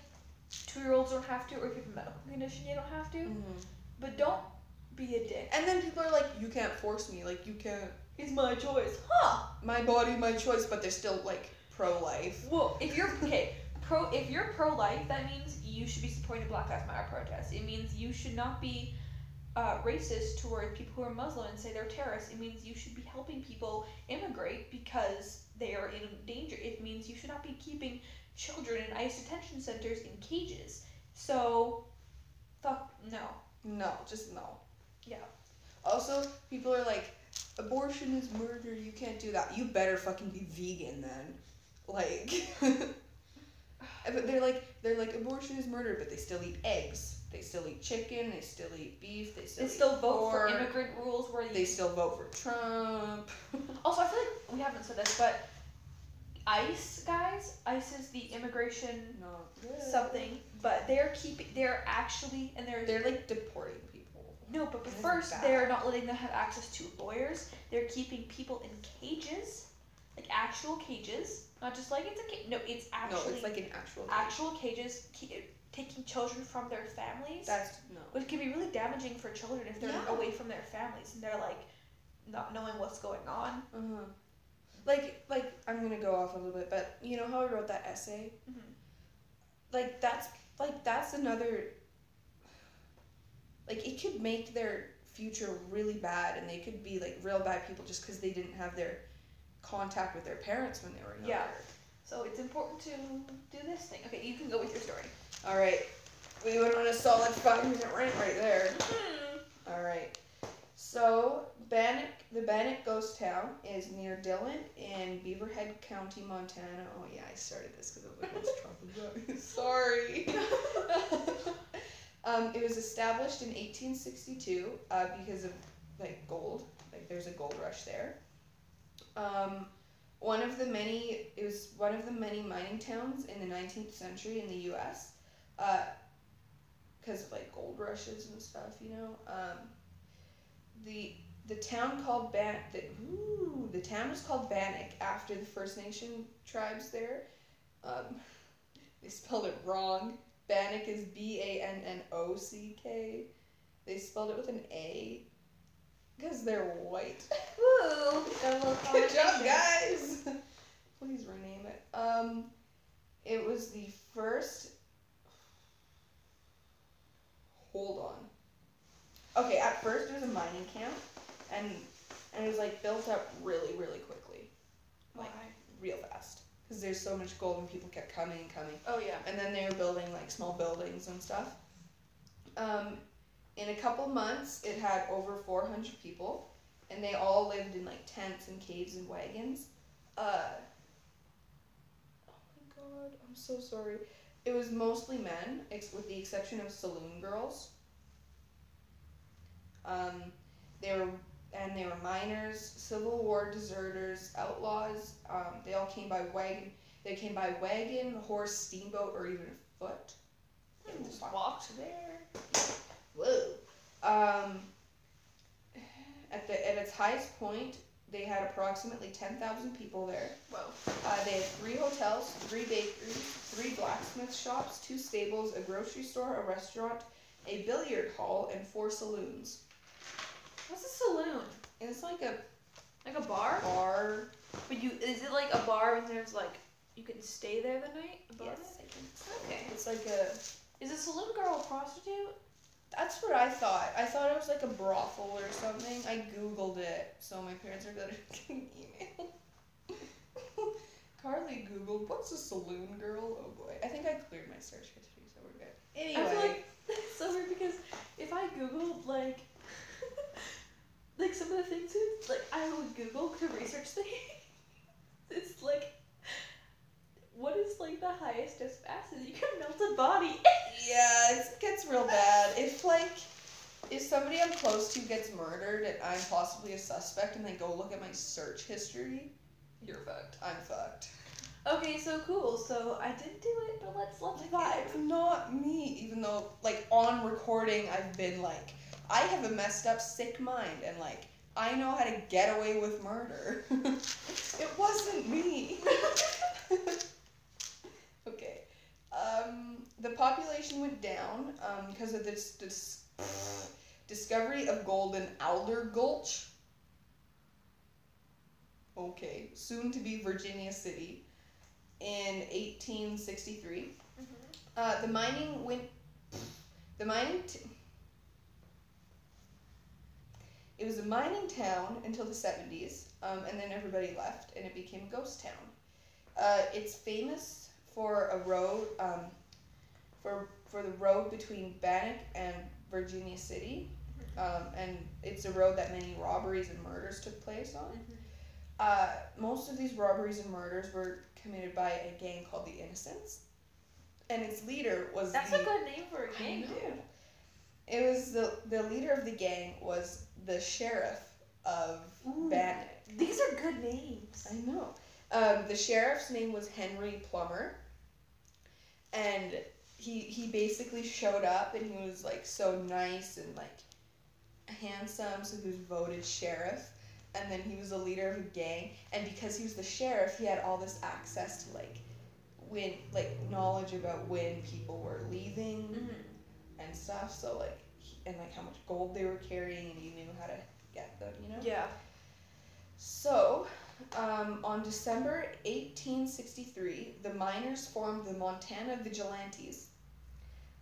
two year olds don't have to, or if you have a medical condition, you don't have to. mhm. But don't be a dick. And then people are like, you can't force me. Like, you can't. It's my choice, huh? My body, my choice. But they're still like pro life. Well, if you're okay, pro, if you're pro life, that means you should be supporting the Black Lives Matter protests. It means you should not be uh, racist toward people who are Muslim and say they're terrorists. It means you should be helping people immigrate because they are in danger. It means you should not be keeping children in ICE detention centers in cages. So, fuck no. No, just no. Yeah. Also, people are like, abortion is murder. You can't do that. You better fucking be vegan then. Like, but they're like, they're like, abortion is murder, but they still eat eggs. They still eat chicken. They still eat beef. They still They still vote for immigrant rules where you They still vote for Trump. Also, I feel like we haven't said this, but ICE guys, ICE is the immigration something, but they're keeping, they're actually, and they're, They're like deporting. No, but, but first bad. they're not letting them have access to lawyers. They're keeping people in cages, like actual cages, not just like it's a cage. No, it's actually no, it's like an actual. actual cages, ke- taking children from their families. That's no. which can be really damaging for children if they're Yeah. away from their families and they're like not knowing what's going on. Uh-huh. Like like I'm gonna go off a little bit, but you know how I wrote that essay? Mhm. Like that's like that's another like it could make their future really bad and they could be like real bad people just because they didn't have their contact with their parents when they were younger. Yeah. So it's important to do this thing. Okay, you can go with your story. All right. We went on a solid five minute rant right there. Mm-hmm. All right. So Bannack, the Bannack Ghost Town is near Dillon in Beaverhead County, Montana. Oh yeah, I started this because I was like, let's Sorry. um, it was established in 1862 uh, because of like gold. Like there's a gold rush there. Um, one of the many it was one of the many mining towns in the 19th century in the U.S. Because of like gold rushes and stuff, you know. Um, the the town called Ban the, ooh, the town was called Bannock after the First Nation tribes there. Um, they spelled it wrong. Bannock is B A N N O C K. They spelled it with an A because they're white. Woo! Got a little Good job, guys. Please rename it. Um, it was the first. Hold on. Okay, at first it was a mining camp, and and it was like built up really, really quickly, Why? real fast, because there's so much gold and people kept coming and coming. Oh yeah. And then they were building like small buildings and stuff. Um, in a couple months, it had over 400 people, and they all lived in like tents and caves and wagons. Uh, oh my god, I'm so sorry. It was mostly men, ex- with the exception of saloon girls. Um, they were and they were miners, Civil War deserters, outlaws. Um, they all came by wagon. They came by wagon, horse, steamboat, or even foot. Hmm, Just walked there. Whoa. Um, at the at its highest point, they had approximately ten thousand people there. Whoa. Uh, they had three hotels, three bakeries, three blacksmith shops, two stables, a grocery store, a restaurant, a billiard hall, and four saloons. What's a saloon? It's like a Like a bar? bar. But you is it like a bar and there's like you can stay there the night above Yes, I think so. Okay. It's like a. Is a saloon girl a prostitute? That's what I thought. I thought it was like a brothel or something. I googled it, so my parents are gonna get an email. Carley googled what's a saloon girl. Oh boy, I think I cleared my search history, so we're good. Anyway, I feel like it's so weird because if I googled like like some of the things like I would Google to research things, it's like what is like the highest of acid you can melt a body? yeah, it gets real bad. If like if somebody I'm close to gets murdered and I'm possibly a suspect, and they go look at my search history, you're fucked. I'm fucked. Okay, so cool. So I did do it, but let's let's vibe. It's not me, even though like on recording I've been like, I have a messed up sick mind and like I know how to get away with murder. it wasn't me. okay. Um, the population went down um, because of this, this discovery of gold in Alder Gulch. Okay, soon to be Virginia City in 1863. Uh, the mining went. The mining. T- it was a mining town until the 70s, um, and then everybody left, and it became a ghost town. Uh, it's famous for a road, um, for for the road between Bannack and Virginia City, um, and it's a road that many robberies and murders took place on. Uh, most of these robberies and murders were committed by a gang called the Innocents, and its leader was That's the, a good name for a gang, dude. It was the the leader of the gang was the sheriff of Ooh. Bannack. These are good names. I know. Um, the sheriff's name was Henry Plummer, and he he basically showed up and he was like so nice and like handsome, so he was voted sheriff. And then he was the leader of a gang, and because he was the sheriff, he had all this access to like when like knowledge about when people were leaving Mm-hmm. and stuff. So like and like how much gold they were carrying, and he knew how to get them. You know. Yeah. So, um, on December 1863, the miners formed the Montana Vigilantes.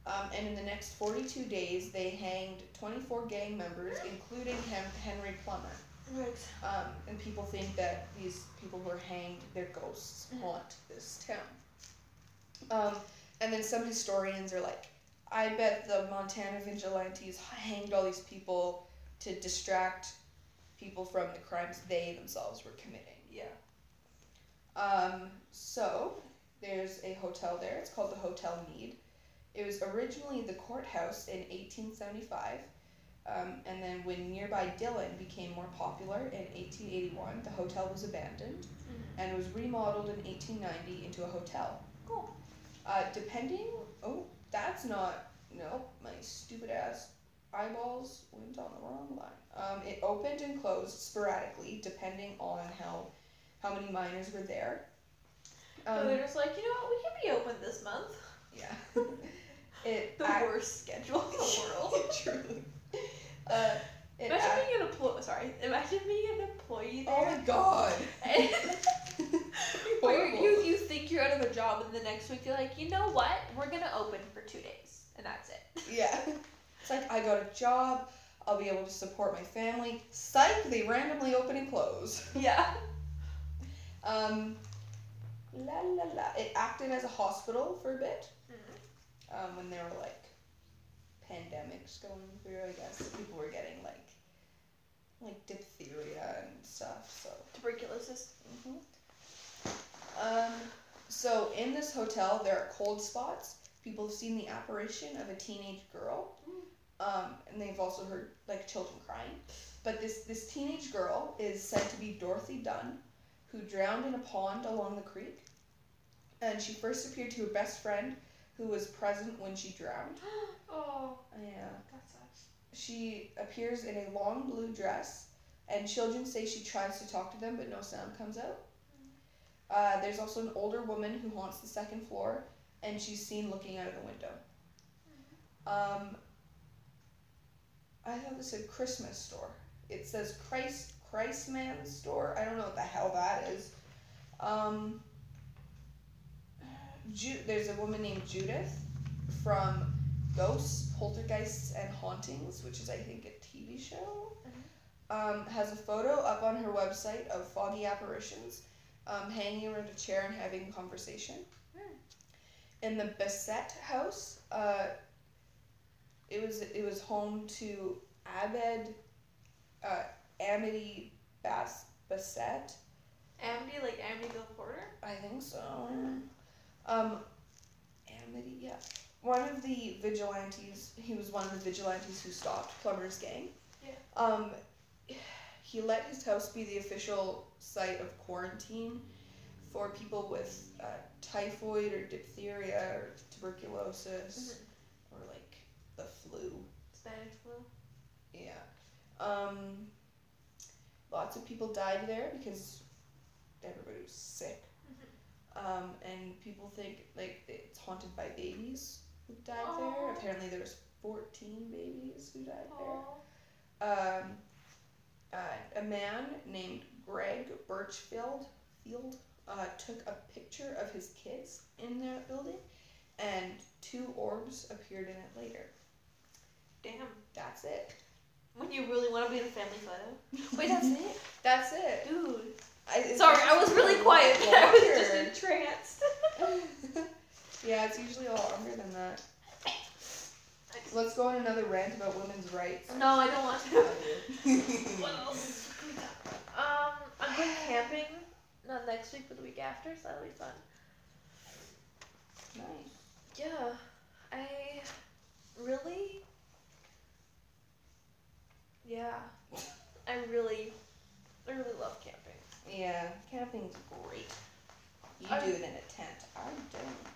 Um, and in the next 42 days, they hanged 24 gang members, including Hen- Henry Plummer. Right. Um, and people think that these people who are hanged, their ghosts Mhm. haunt this town. Um, and then some historians are like, I bet the Montana vigilantes hanged all these people to distract people from the crimes they themselves were committing. Yeah. Um, so there's a hotel there. It's called the Hotel Meade. It was originally the courthouse in 1875, um, and then when nearby Dillon became more popular in 1881, the hotel was abandoned and was remodeled in 1890 into a hotel. Cool. Uh, depending, oh, that's not Nope. my stupid ass eyeballs went on the wrong line. Um, it opened and closed sporadically depending on how how many miners were there. So Um, they're just like, you know what, we can be open this month. yeah. it The ac- worst schedule in the world. Truly. Uh, it Imagine ac- being an employee. Sorry, imagine being an employee there. oh my god. Where you you think you're out of a job, and the next week you're like, you know what? We're gonna open for two days, and that's it. Yeah. It's like I got a job. I'll be able to support my family. Psych, they randomly open and close. Yeah. Um, la la la. It acted as a hospital for a bit. Um, when there were like pandemics going through, I guess people were getting like like diphtheria and stuff. So. Tuberculosis. Um, so in this hotel, there are cold spots. People have seen the apparition of a teenage girl, um, and they've also heard like children crying. But this this teenage girl is said to be Dorothy Dunn, who drowned in a pond along the creek. And she first appeared to her best friend, who was present when she drowned. oh, Yeah. that sucks. She appears in a long blue dress, and children say she tries to talk to them, but no sound comes out. Uh, there's also an older woman who haunts the second floor, and she's seen looking out of the window. Um, I thought this said Christmas store. It says Christ Christman store. I don't know what the hell that is. Um, Ju- there's a woman named Judith from Ghosts, Poltergeists, and Hauntings, which is I think a TV show. Um, has a photo up on her website of foggy apparitions um, hanging around a chair and having conversation. Hmm. In the Bassett house, uh, it was it was home to Abed uh, Amity Bass Bassett. Amity, like Amityville Porter. I think so. Um, Amity, yeah. One of the vigilantes, he was one of the vigilantes who stopped Plummer's gang. Yeah. Um, he let his house be the official site of quarantine for people with uh, typhoid or diphtheria or tuberculosis or like the flu. Spanish flu. Yeah. Um, lots of people died there because everybody was sick. Um, and people think like it's haunted by babies who died there. Apparently there was 14 babies who died there. Um, uh, a man named Greg Birchfield Field uh, took a picture of his kids in that building, and two orbs appeared in it later. Damn. That's it. When you really want to be in a family photo. Wait, that's it, That's it. dude. I, Sorry, I was really quiet. I was just entranced. yeah, it's usually a lot longer than that. Let's go on another rant about women's rights. no, I don't want to. What else? can we talk about? Um, I'm going camping. Not next week, but the week after, so that'll be fun. nice. Yeah, I really, yeah, I really, I really love camping. Yeah, camping's great. You I'm- do it in a tent. I don't.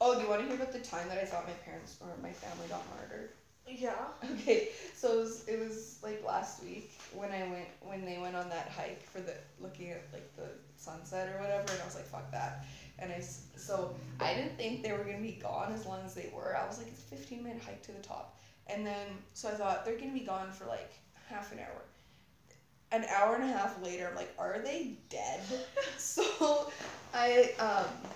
Oh, do you want to hear about the time that I thought my parents or my family got murdered? Yeah. Okay, so it was, it was like last week when I went when they went on that hike for the looking at like the sunset or whatever, and I was like, fuck that. And I so I didn't think they were gonna be gone as long as they were. I was like, it's a fifteen minute hike to the top, and then so I thought they're gonna be gone for like half an hour. an hour and a half later, I'm like, are they dead? so I um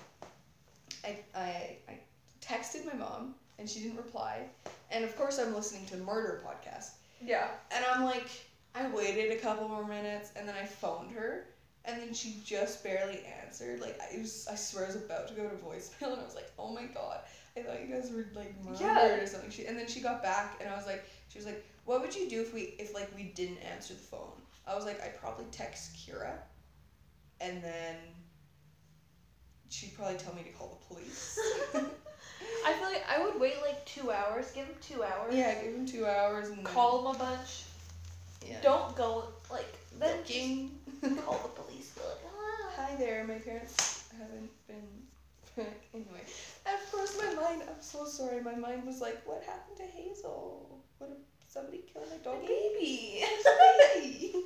I, I I texted my mom and she didn't reply. And of course I'm listening to murder podcast. Yeah. And I'm like, I waited a couple more minutes and then I phoned her and then she just barely answered. Like I was I swear I was about to go to voicemail and I was like, Oh my god. I thought you guys were like murdered Yeah. or something. She, and then she got back and I was like she was like, What would you do if we if like we didn't answer the phone? I was like, I'd probably text Kira and then she'd probably tell me to call the police. I feel like I would wait like two hours. Give him two hours. yeah, give him two hours and Call him a bunch. Yeah. Don't go like then call the police. Be like, "Ah." Hi there, my parents haven't been. anyway, of course, my mind. I'm so sorry. My mind was like, what happened to Hazel? What if somebody killed my dog? baby. baby.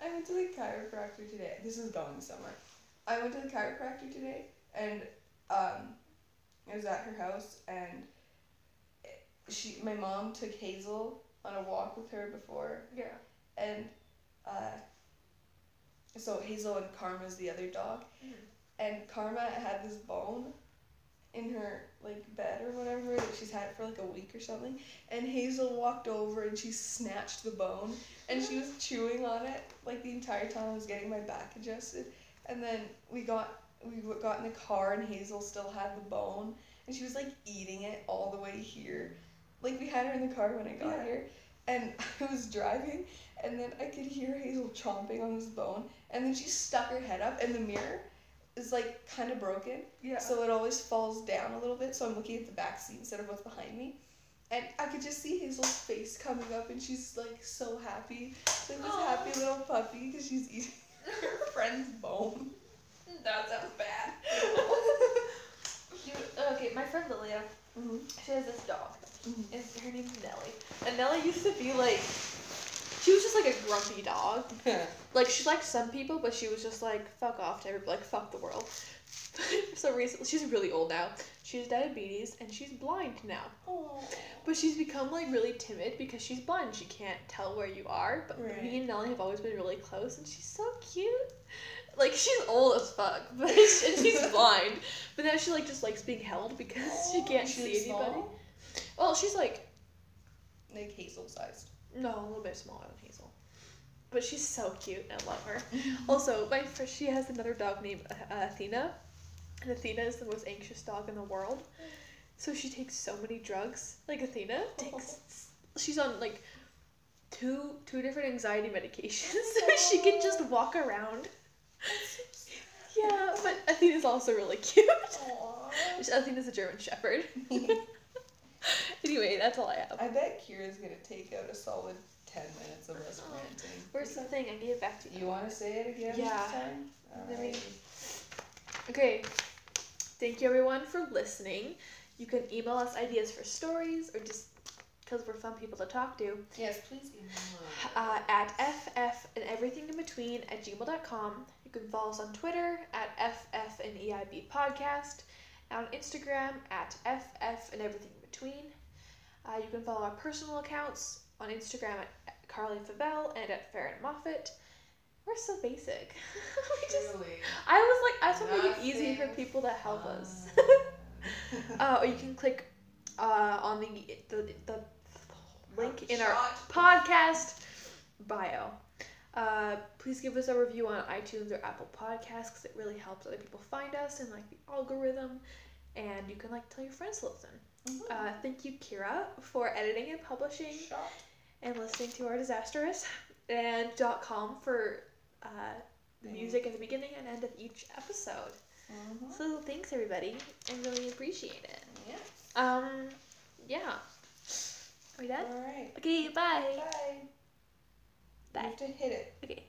I went to the chiropractor today. This is going somewhere. I went to the chiropractor today, and um, I was at her house, and she, my mom took Hazel on a walk with her before, Yeah. and uh, so Hazel and Karma's the other dog, Mhm. and Karma had this bone in her like bed or whatever that she's had it for like a week or something, and Hazel walked over and she snatched the bone and she was chewing on it like the entire time I was getting my back adjusted, and then we got we got in the car and Hazel still had the bone and she was like eating it all the way here, like we had her in the car when I got Yeah. here, and I was driving and then I could hear Hazel chomping on this bone, and then she stuck her head up, and the mirror is like kind of broken, Yeah. so it always falls down a little bit. So I'm looking at the back seat instead of what's behind me, and I could just see Hazel's face coming up, and she's like so happy, like this Aw. happy little puppy, because she's eating her friend's bone. that sounds bad. You, okay, my friend Lilia, hmm she has this dog. Mhm. And her name's Nellie. And Nellie used to be like, she was just like a grumpy dog. Like she liked some people, but she was just like fuck off to everybody, like fuck the world. so recently, she's really old now. She has diabetes and she's blind now. Aw. But she's become like really timid because she's blind. She can't tell where you are. But Right. me and Nellie have always been really close, and she's so cute. Like she's old as fuck, but and she's blind. But now she like just likes being held because she can't see like, anybody. Well, she's like Like Hazel sized. no, a little bit smaller than Hazel. But she's so cute. I love her. Also, my friend, she has another dog named uh, Athena, and Athena is the most anxious dog in the world. So she takes so many drugs. Like Athena takes, she's on like two two different anxiety medications, so she can just walk around. Yeah, but Athena's also really cute. Aww. Athena's a German Shepherd. anyway, that's all I have. I bet Kira's gonna take out a solid ten minutes of us ranting. Where's the thing? I gave it back to you. You want to say it again Yeah. this time? Let me- Alrighty. Okay. Thank you everyone for listening. You can email us ideas for stories or just because we're fun people to talk to Yes, please email us. uh, at ff and everything in between at gmail.com. You can follow us on Twitter at ff and eib podcast, and on Instagram at ff and everything in between. Uh, you can follow our personal accounts on Instagram at Carley Fabel and at Faeryn Moffat. We're so basic. we just Really? I was like, I just want to make it easy for people to help us. fun. uh, or you can click uh, on the, the the link in our podcast bio. Uh, please give us a review on iTunes or Apple Podcasts because it really helps other people find us and like the algorithm. And you can like tell your friends to listen. Mhm. Uh, thank you, Kira, for editing and publishing Shot. and listening to our disastrous and DOt caLM for uh, the music at the beginning and end of each episode. Mhm. So thanks everybody. I really appreciate it. Yeah. Um, yeah. Are we done? All right. Okay, bye. Bye. Bye. You have to hit it. Okay.